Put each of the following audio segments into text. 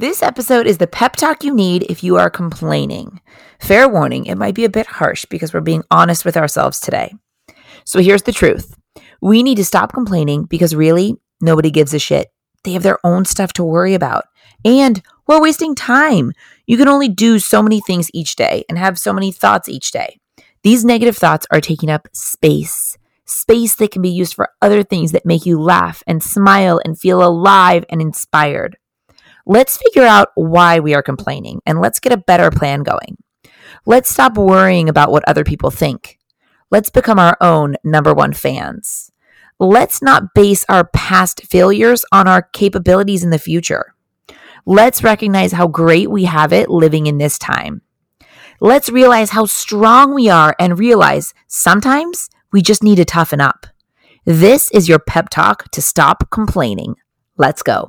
This episode is the pep talk you need if you are complaining. Fair warning, it might be a bit harsh because we're being honest with ourselves today. So here's the truth we need to stop complaining because really, nobody gives a shit. They have their own stuff to worry about. And we're wasting time. You can only do so many things each day and have so many thoughts each day. These negative thoughts are taking up space, space that can be used for other things that make you laugh and smile and feel alive and inspired. Let's figure out why we are complaining and let's get a better plan going. Let's stop worrying about what other people think. Let's become our own number one fans. Let's not base our past failures on our capabilities in the future. Let's recognize how great we have it living in this time. Let's realize how strong we are and realize sometimes we just need to toughen up. This is your pep talk to stop complaining. Let's go.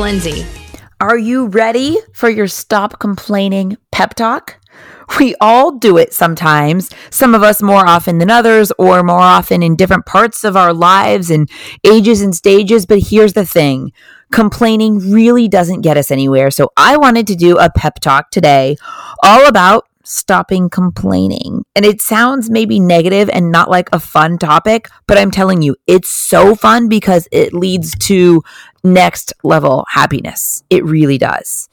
Lindsay. Are you ready for your stop complaining pep talk? We all do it sometimes, some of us more often than others, or more often in different parts of our lives and ages and stages. But here's the thing complaining really doesn't get us anywhere. So I wanted to do a pep talk today all about stopping complaining. And it sounds maybe negative and not like a fun topic, but I'm telling you, it's so fun because it leads to next level happiness. It really does.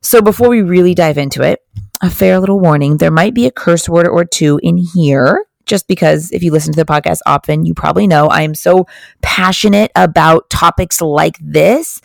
So before we really dive into it, a fair little warning there might be a curse word or two in here just because if you listen to the podcast often, you probably know I am so passionate about topics like this.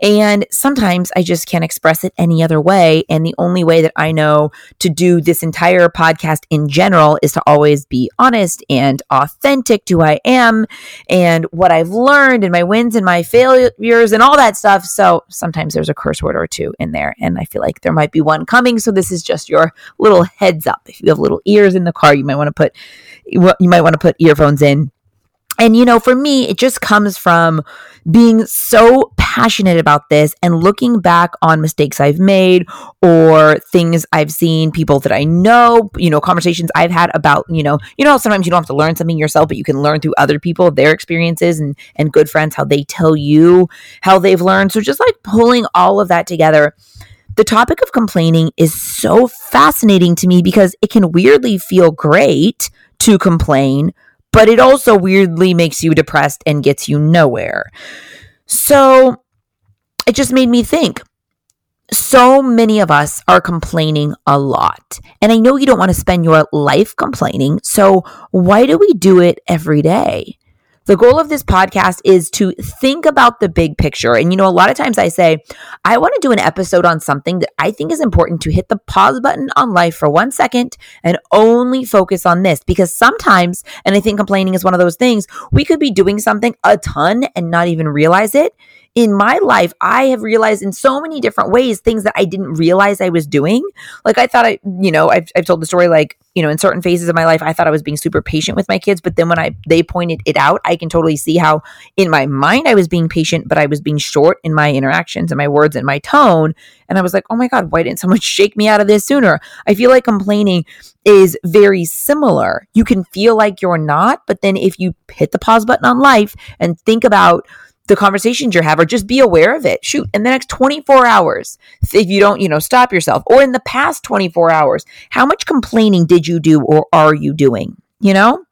And sometimes I just can't express it any other way. And the only way that I know to do this entire podcast in general is to always be honest and authentic to who I am and what I've learned and my wins and my failures and all that stuff. So sometimes there's a curse word or two in there. And I feel like there might be one coming. So this is just your little heads up. If you have little ears in the car, you might want to put you might want to put earphones in. And, you know, for me, it just comes from being so passionate about this and looking back on mistakes I've made or things I've seen, people that I know, you know, conversations I've had about, you know, you know, sometimes you don't have to learn something yourself, but you can learn through other people, their experiences and, and good friends, how they tell you how they've learned. So just like pulling all of that together the topic of complaining is so fascinating to me because it can weirdly feel great to complain, but it also weirdly makes you depressed and gets you nowhere. So it just made me think. So many of us are complaining a lot. And I know you don't want to spend your life complaining. So why do we do it every day? The goal of this podcast is to think about the big picture. And, you know, a lot of times I say, I want to do an episode on something that I think is important to hit the pause button on life for one second and only focus on this. Because sometimes, and I think complaining is one of those things, we could be doing something a ton and not even realize it in my life, I have realized in so many different ways things that I didn't realize I was doing. Like I thought I, you know, I've, I've told the story like, you know, in certain phases of my life, I thought I was being super patient with my kids. But then when I, they pointed it out, I can totally see how in my mind I was being patient, but I was being short in my interactions and my words and my tone. And I was like, oh my God, why didn't someone shake me out of this sooner? I feel like complaining is very similar. You can feel like you're not, but then if you hit the pause button on life and think about, the conversations you have or just be aware of it. Shoot, in the next 24 hours, if you don't, you know, stop yourself or in the past 24 hours, how much complaining did you do or are you doing? You know?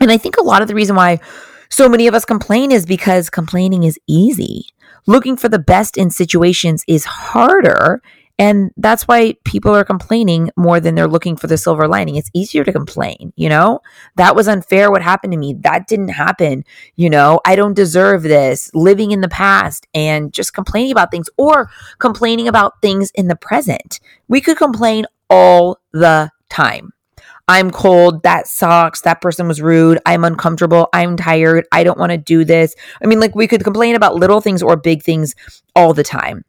And I think a lot of the reason why so many of us complain is because complaining is easy. Looking for the best in situations is harder and that's why people are complaining more than they're looking for the silver lining. It's easier to complain, you know? That was unfair what happened to me. That didn't happen. You know, I don't deserve this. Living in the past and just complaining about things or complaining about things in the present. We could complain all the time. I'm cold. That sucks. That person was rude. I'm uncomfortable. I'm tired. I don't want to do this. I mean, like we could complain about little things or big things all the time.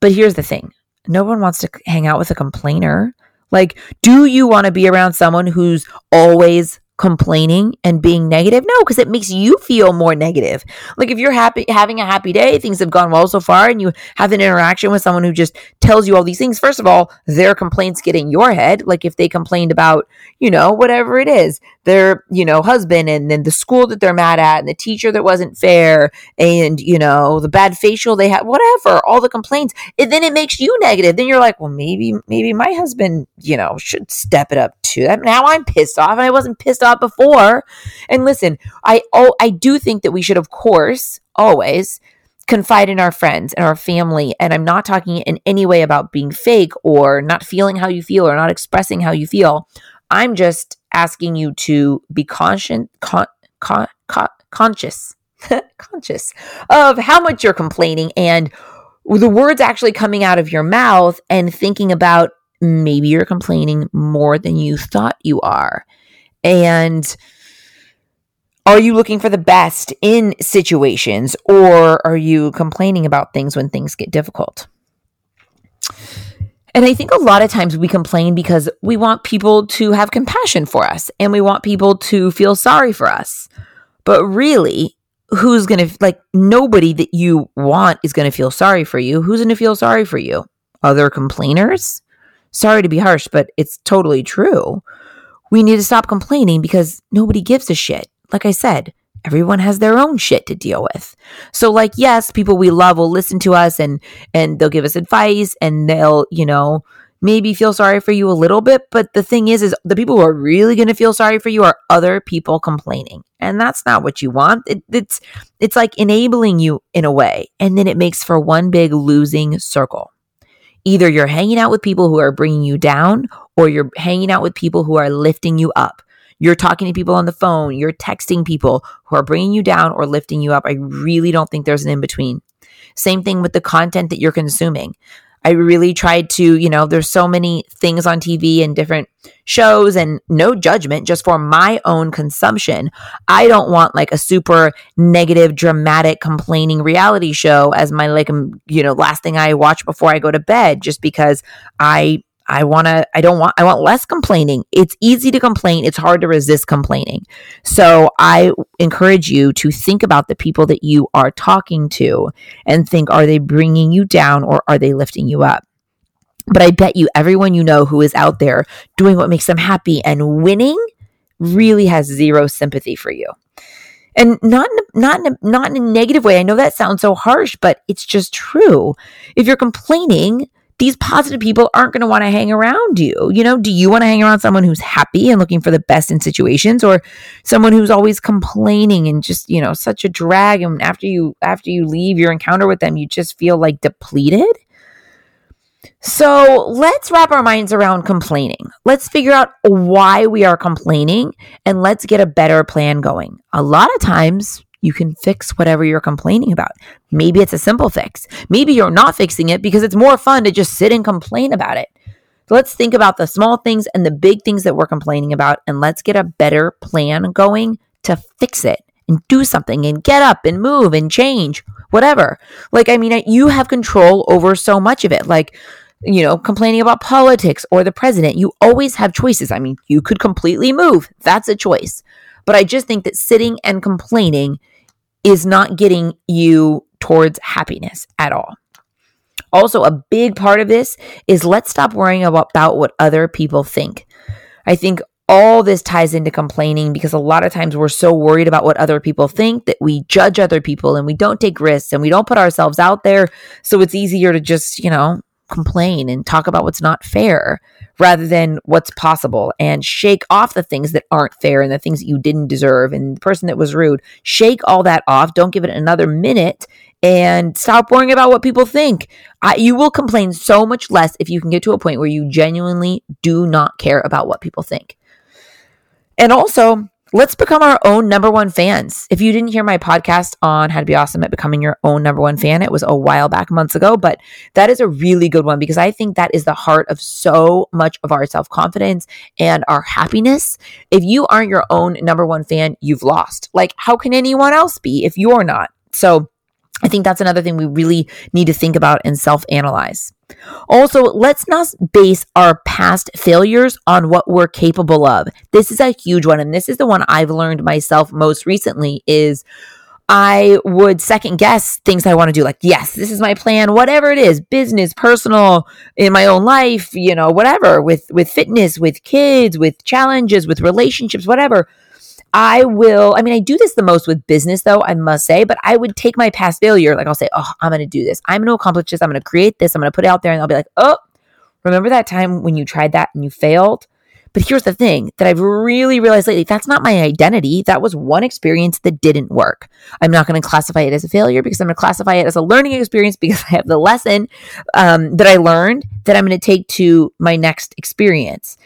But here's the thing no one wants to hang out with a complainer. Like, do you want to be around someone who's always complaining and being negative? No, because it makes you feel more negative. Like if you're happy having a happy day, things have gone well so far, and you have an interaction with someone who just tells you all these things. First of all, their complaints get in your head. Like if they complained about, you know, whatever it is, their, you know, husband and then the school that they're mad at and the teacher that wasn't fair and, you know, the bad facial they had, whatever, all the complaints. And then it makes you negative. Then you're like, well, maybe, maybe my husband, you know, should step it up too. Now I'm pissed off and I wasn't pissed off before. And listen, I oh I do think that we should, of course, always confide in our friends and our family. And I'm not talking in any way about being fake or not feeling how you feel or not expressing how you feel. I'm just asking you to be conscious, con, con, con, conscious, conscious of how much you're complaining and the words actually coming out of your mouth and thinking about maybe you're complaining more than you thought you are. And are you looking for the best in situations or are you complaining about things when things get difficult? And I think a lot of times we complain because we want people to have compassion for us and we want people to feel sorry for us. But really, who's going to, like, nobody that you want is going to feel sorry for you. Who's going to feel sorry for you? Other complainers? Sorry to be harsh, but it's totally true we need to stop complaining because nobody gives a shit. Like I said, everyone has their own shit to deal with. So like yes, people we love will listen to us and and they'll give us advice and they'll, you know, maybe feel sorry for you a little bit, but the thing is is the people who are really going to feel sorry for you are other people complaining. And that's not what you want. It, it's it's like enabling you in a way, and then it makes for one big losing circle. Either you're hanging out with people who are bringing you down or you're hanging out with people who are lifting you up. You're talking to people on the phone, you're texting people who are bringing you down or lifting you up. I really don't think there's an in between. Same thing with the content that you're consuming. I really tried to, you know, there's so many things on TV and different shows and no judgment just for my own consumption. I don't want like a super negative, dramatic, complaining reality show as my like, you know, last thing I watch before I go to bed just because I I want to, I don't want, I want less complaining. It's easy to complain. It's hard to resist complaining. So I encourage you to think about the people that you are talking to and think, are they bringing you down or are they lifting you up? But I bet you everyone you know who is out there doing what makes them happy and winning really has zero sympathy for you and not in not in a, not in a negative way. I know that sounds so harsh, but it's just true. If you're complaining, these positive people aren't going to want to hang around you. You know, do you want to hang around someone who's happy and looking for the best in situations or someone who's always complaining and just, you know, such a drag and after you after you leave your encounter with them, you just feel like depleted? So, let's wrap our minds around complaining. Let's figure out why we are complaining and let's get a better plan going. A lot of times you can fix whatever you're complaining about. Maybe it's a simple fix. Maybe you're not fixing it because it's more fun to just sit and complain about it. Let's think about the small things and the big things that we're complaining about, and let's get a better plan going to fix it and do something and get up and move and change, whatever. Like, I mean, you have control over so much of it. Like, you know, complaining about politics or the president, you always have choices. I mean, you could completely move. That's a choice. But I just think that sitting and complaining is not getting you towards happiness at all. Also, a big part of this is let's stop worrying about, what other people think. I think all this ties into complaining because a lot of times we're so worried about what other people think that we judge other people and we don't take risks and we don't put ourselves out there. So it's easier to just, you know, complain and talk about what's not fair rather than what's possible and shake off the things that aren't fair and the things that you didn't deserve and the person that was rude. Shake all that off. Don't give it another minute and stop worrying about what people think. I, you will complain so much less if you can get to a point where you genuinely do not care about what people think. And also, let's become our own number one fans. If you didn't hear my podcast on how to be awesome at becoming your own number one fan, it was a while back, months ago, but that is a really good one because I think that is the heart of so much of our self confidence and our happiness. If you aren't your own number one fan, you've lost. Like, how can anyone else be if you're not? So, I think that's another thing we really need to think about and self analyze. Also, let's not base our past failures on what we're capable of. This is a huge one and this is the one I've learned myself most recently is I would second guess things I want to do like yes, this is my plan, whatever it is, business, personal, in my own life, you know, whatever, with with fitness, with kids, with challenges, with relationships, whatever. I will, I mean, I do this the most with business though, I must say, but I would take my past failure. Like I'll say, oh, I'm going to do this. I'm going to accomplish this. I'm going to create this. I'm going to put it out there. And I'll be like, oh, remember that time when you tried that and you failed? But here's the thing that I've really realized lately that's not my identity. That was one experience that didn't work. I'm not going to classify it as a failure because I'm going to classify it as a learning experience because I have the lesson um, that I learned that I'm going to take to my next experience.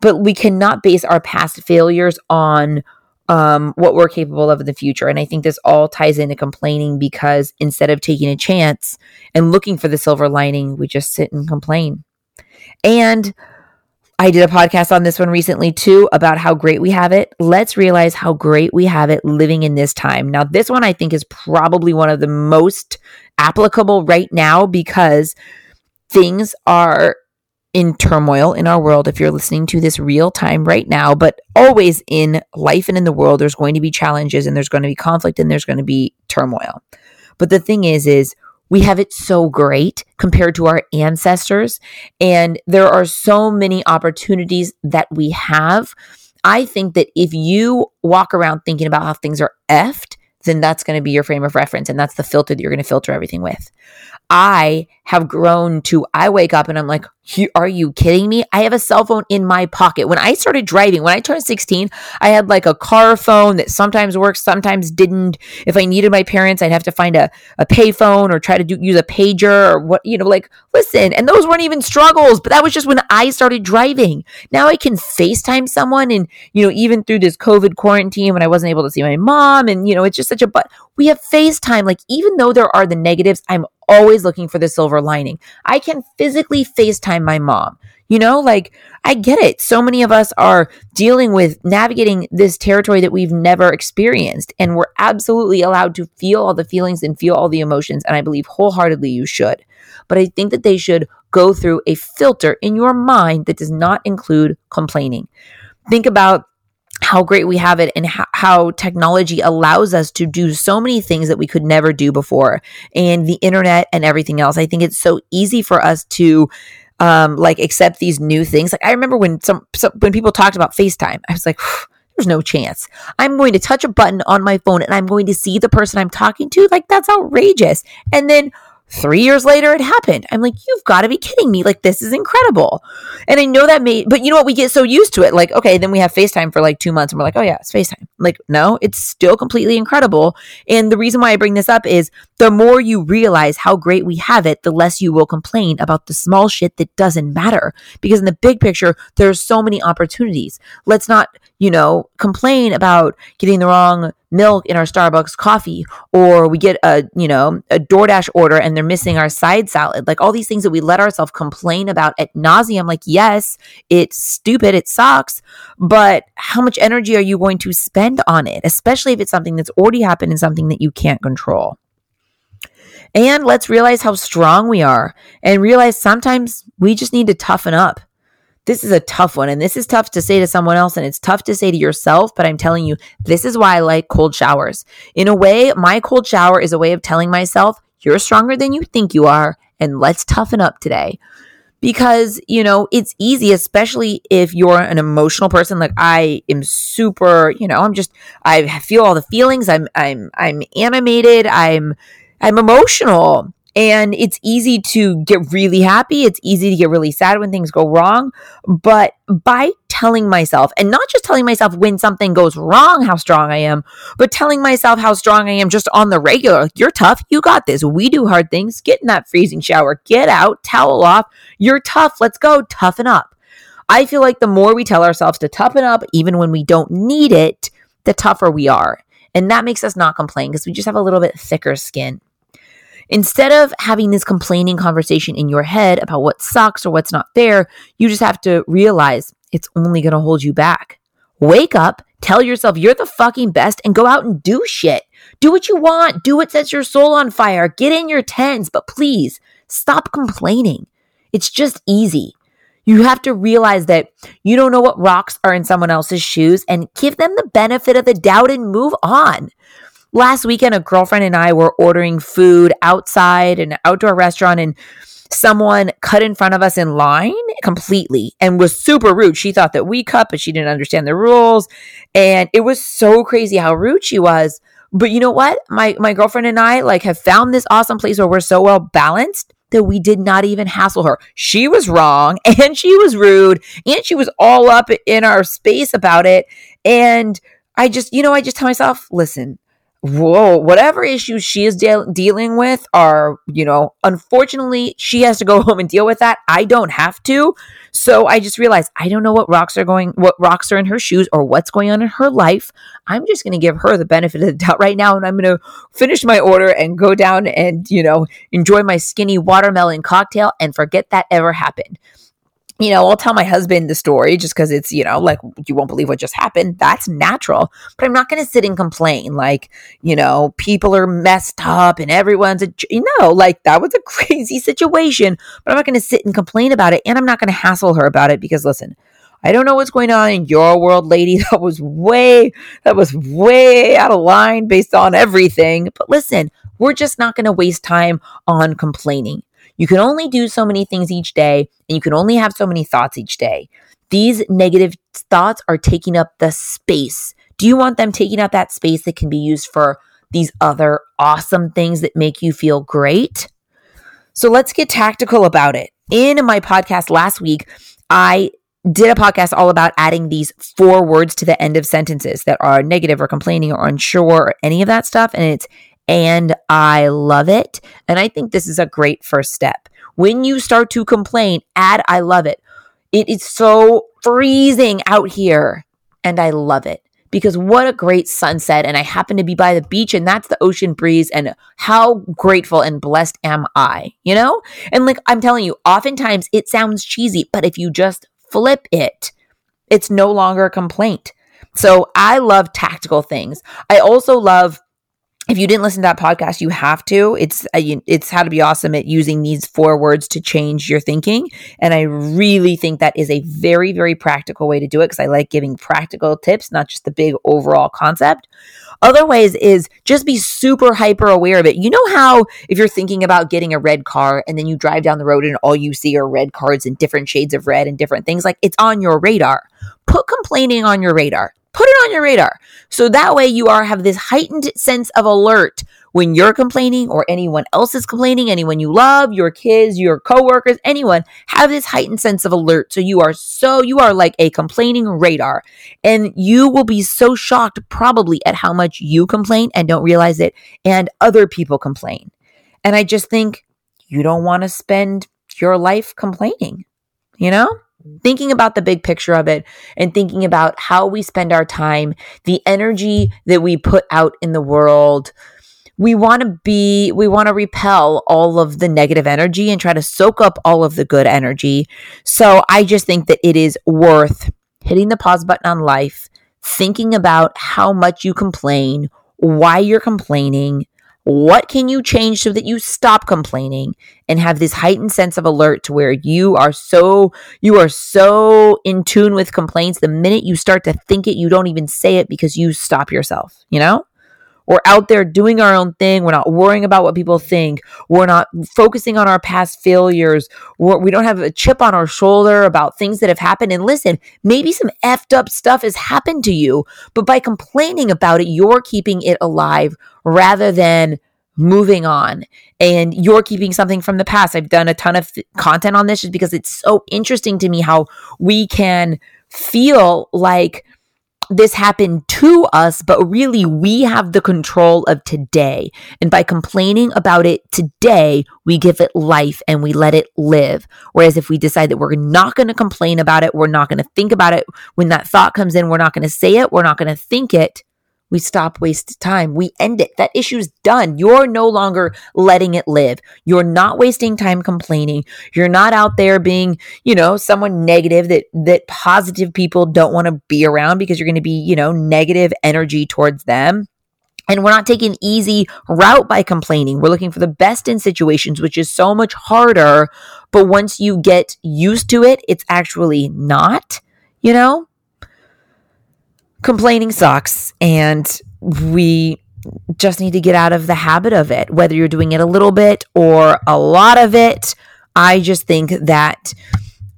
But we cannot base our past failures on um, what we're capable of in the future. And I think this all ties into complaining because instead of taking a chance and looking for the silver lining, we just sit and complain. And I did a podcast on this one recently too about how great we have it. Let's realize how great we have it living in this time. Now, this one I think is probably one of the most applicable right now because things are in turmoil in our world if you're listening to this real time right now, but always in life and in the world, there's going to be challenges and there's going to be conflict and there's going to be turmoil. But the thing is, is we have it so great compared to our ancestors. And there are so many opportunities that we have. I think that if you walk around thinking about how things are effed, then that's going to be your frame of reference. And that's the filter that you're going to filter everything with. I have grown to, I wake up and I'm like, are you kidding me? I have a cell phone in my pocket. When I started driving, when I turned 16, I had like a car phone that sometimes worked, sometimes didn't. If I needed my parents, I'd have to find a, a pay phone or try to do, use a pager or what, you know, like, listen. And those weren't even struggles, but that was just when I started driving. Now I can FaceTime someone. And, you know, even through this COVID quarantine when I wasn't able to see my mom, and, you know, it's just such a, but we have FaceTime. Like, even though there are the negatives, I'm always looking for the silver lining. I can physically FaceTime my mom. You know, like I get it. So many of us are dealing with navigating this territory that we've never experienced, and we're absolutely allowed to feel all the feelings and feel all the emotions. And I believe wholeheartedly you should. But I think that they should go through a filter in your mind that does not include complaining. Think about how great we have it and how, how, technology allows us to do so many things that we could never do before and the internet and everything else. I think it's so easy for us to um, like accept these new things. Like I remember when some, some when people talked about FaceTime, I was like, there's no chance. I'm going to touch a button on my phone and I'm going to see the person I'm talking to. Like that's outrageous. And then Three years later, it happened. I'm like, you've got to be kidding me. Like, this is incredible. And I know that made, but you know what? We get so used to it. Like, okay, then we have FaceTime for like two months and we're like, oh yeah, it's FaceTime. Like, no, it's still completely incredible. And the reason why I bring this up is the more you realize how great we have it, the less you will complain about the small shit that doesn't matter. Because in the big picture, there's so many opportunities. Let's not, you know, complain about getting the wrong milk in our Starbucks coffee, or we get a, you know, a DoorDash order and they're missing our side salad. Like all these things that we let ourselves complain about at nauseum. Like, yes, it's stupid, it sucks, but how much energy are you going to spend on it? Especially if it's something that's already happened and something that you can't control. And let's realize how strong we are and realize sometimes we just need to toughen up. This is a tough one. And this is tough to say to someone else and it's tough to say to yourself. But I'm telling you, this is why I like cold showers. In a way, my cold shower is a way of telling myself, you're stronger than you think you are. And let's toughen up today because you know it's easy especially if you're an emotional person like i am super you know i'm just i feel all the feelings i'm i'm i'm animated i'm i'm emotional and it's easy to get really happy. It's easy to get really sad when things go wrong. But by telling myself, and not just telling myself when something goes wrong, how strong I am, but telling myself how strong I am just on the regular. You're tough. You got this. We do hard things. Get in that freezing shower. Get out. Towel off. You're tough. Let's go. Toughen up. I feel like the more we tell ourselves to toughen up, even when we don't need it, the tougher we are. And that makes us not complain because we just have a little bit thicker skin. Instead of having this complaining conversation in your head about what sucks or what's not fair, you just have to realize it's only going to hold you back. Wake up, tell yourself you're the fucking best, and go out and do shit. Do what you want. Do what sets your soul on fire. Get in your tens, but please stop complaining. It's just easy. You have to realize that you don't know what rocks are in someone else's shoes and give them the benefit of the doubt and move on. Last weekend, a girlfriend and I were ordering food outside an outdoor restaurant, and someone cut in front of us in line completely and was super rude. She thought that we cut, but she didn't understand the rules. And it was so crazy how rude she was. But you know what? My my girlfriend and I like have found this awesome place where we're so well balanced that we did not even hassle her. She was wrong and she was rude and she was all up in our space about it. And I just, you know, I just tell myself, listen, whoa, whatever issues she is de- dealing with are, you know, unfortunately, she has to go home and deal with that. I don't have to. So I just realized I don't know what rocks are going, what rocks are in her shoes or what's going on in her life. I'm just going to give her the benefit of the doubt right now. And I'm going to finish my order and go down and, you know, enjoy my skinny watermelon cocktail and forget that ever happened you know, I'll tell my husband the story just because it's, you know, like you won't believe what just happened. That's natural. But I'm not going to sit and complain like, you know, people are messed up and everyone's a, you know, like that was a crazy situation. But I'm not going to sit and complain about it. And I'm not going to hassle her about it because listen, I don't know what's going on in your world, lady. That was way, that was way out of line based on everything. But listen, we're just not going to waste time on complaining. You can only do so many things each day, and you can only have so many thoughts each day. These negative thoughts are taking up the space. Do you want them taking up that space that can be used for these other awesome things that make you feel great? So let's get tactical about it. In my podcast last week, I did a podcast all about adding these four words to the end of sentences that are negative or complaining or unsure or any of that stuff. And it's and I love it. And I think this is a great first step. When you start to complain, add I love it. It is so freezing out here and I love it because what a great sunset. And I happen to be by the beach and that's the ocean breeze. And how grateful and blessed am I, you know? And like I'm telling you, oftentimes it sounds cheesy, but if you just flip it, it's no longer a complaint. So I love tactical things. I also love if you didn't listen to that podcast, you have to. It's uh, it's how to be awesome at using these four words to change your thinking, and I really think that is a very very practical way to do it because I like giving practical tips, not just the big overall concept. Other ways is just be super hyper aware of it. You know how if you're thinking about getting a red car and then you drive down the road and all you see are red cards and different shades of red and different things, like it's on your radar. Put complaining on your radar put it on your radar. So that way you are have this heightened sense of alert when you're complaining or anyone else is complaining, anyone you love, your kids, your coworkers, anyone have this heightened sense of alert. So you are so you are like a complaining radar and you will be so shocked probably at how much you complain and don't realize it and other people complain. And I just think you don't want to spend your life complaining, you know? Thinking about the big picture of it and thinking about how we spend our time, the energy that we put out in the world. We want to be, we want to repel all of the negative energy and try to soak up all of the good energy. So I just think that it is worth hitting the pause button on life, thinking about how much you complain, why you're complaining, what can you change so that you stop complaining and have this heightened sense of alert to where you are so you are so in tune with complaints the minute you start to think it you don't even say it because you stop yourself, you know? We're out there doing our own thing. We're not worrying about what people think. We're not focusing on our past failures. We're, we do not have a chip on our shoulder about things that have happened. And listen, maybe some effed up stuff has happened to you, but by complaining about it, you're keeping it alive rather than moving on and you're keeping something from the past. I've done a ton of th- content on this just because it's so interesting to me how we can feel like this happened to us, but really we have the control of today. And by complaining about it today, we give it life and we let it live. Whereas if we decide that we're not going to complain about it, we're not going to think about it, when that thought comes in, we're not going to say it, we're not going to think it, we stop wasted time. We end it. That issue's done. You're no longer letting it live. You're not wasting time complaining. You're not out there being, you know, someone negative that that positive people don't want to be around because you're going to be, you know, negative energy towards them. And we're not taking an easy route by complaining. We're looking for the best in situations, which is so much harder. But once you get used to it, it's actually not, you know? Complaining sucks. And we just need to get out of the habit of it, whether you're doing it a little bit or a lot of it. I just think that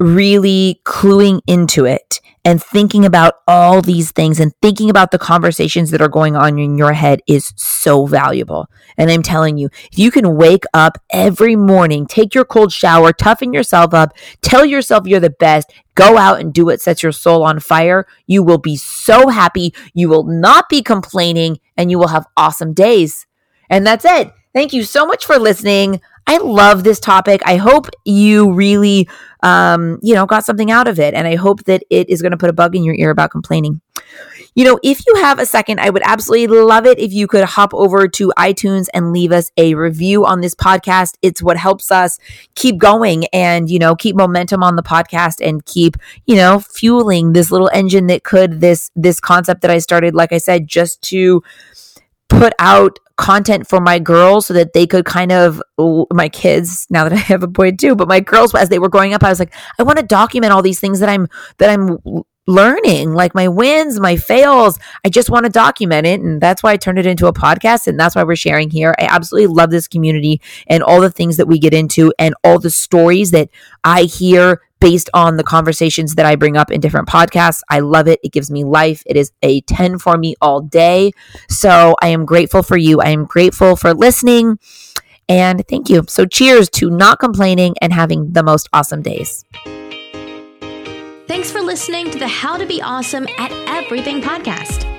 really cluing into it and thinking about all these things and thinking about the conversations that are going on in your head is so valuable. And I'm telling you, if you can wake up every morning, take your cold shower, toughen yourself up, tell yourself you're the best, go out and do what sets your soul on fire, you will be so happy. You will not be complaining and you will have awesome days. And that's it. Thank you so much for listening. I love this topic. I hope you really, um, you know, got something out of it. And I hope that it is going to put a bug in your ear about complaining. You know, if you have a second, I would absolutely love it if you could hop over to iTunes and leave us a review on this podcast. It's what helps us keep going and, you know, keep momentum on the podcast and keep, you know, fueling this little engine that could this this concept that I started like I said just to put out content for my girls so that they could kind of my kids now that I have a boy too but my girls as they were growing up I was like I want to document all these things that I'm that I'm learning like my wins my fails. I just want to document it. And that's why I turned it into a podcast and that's why we're sharing here. I absolutely love this community and all the things that we get into and all the stories that I hear based on the conversations that I bring up in different podcasts. I love it. It gives me life. It is a 10 for me all day. So I am grateful for you. I am grateful for listening. And thank you. So cheers to not complaining and having the most awesome days. Thanks for listening to the How to Be Awesome at Everything podcast.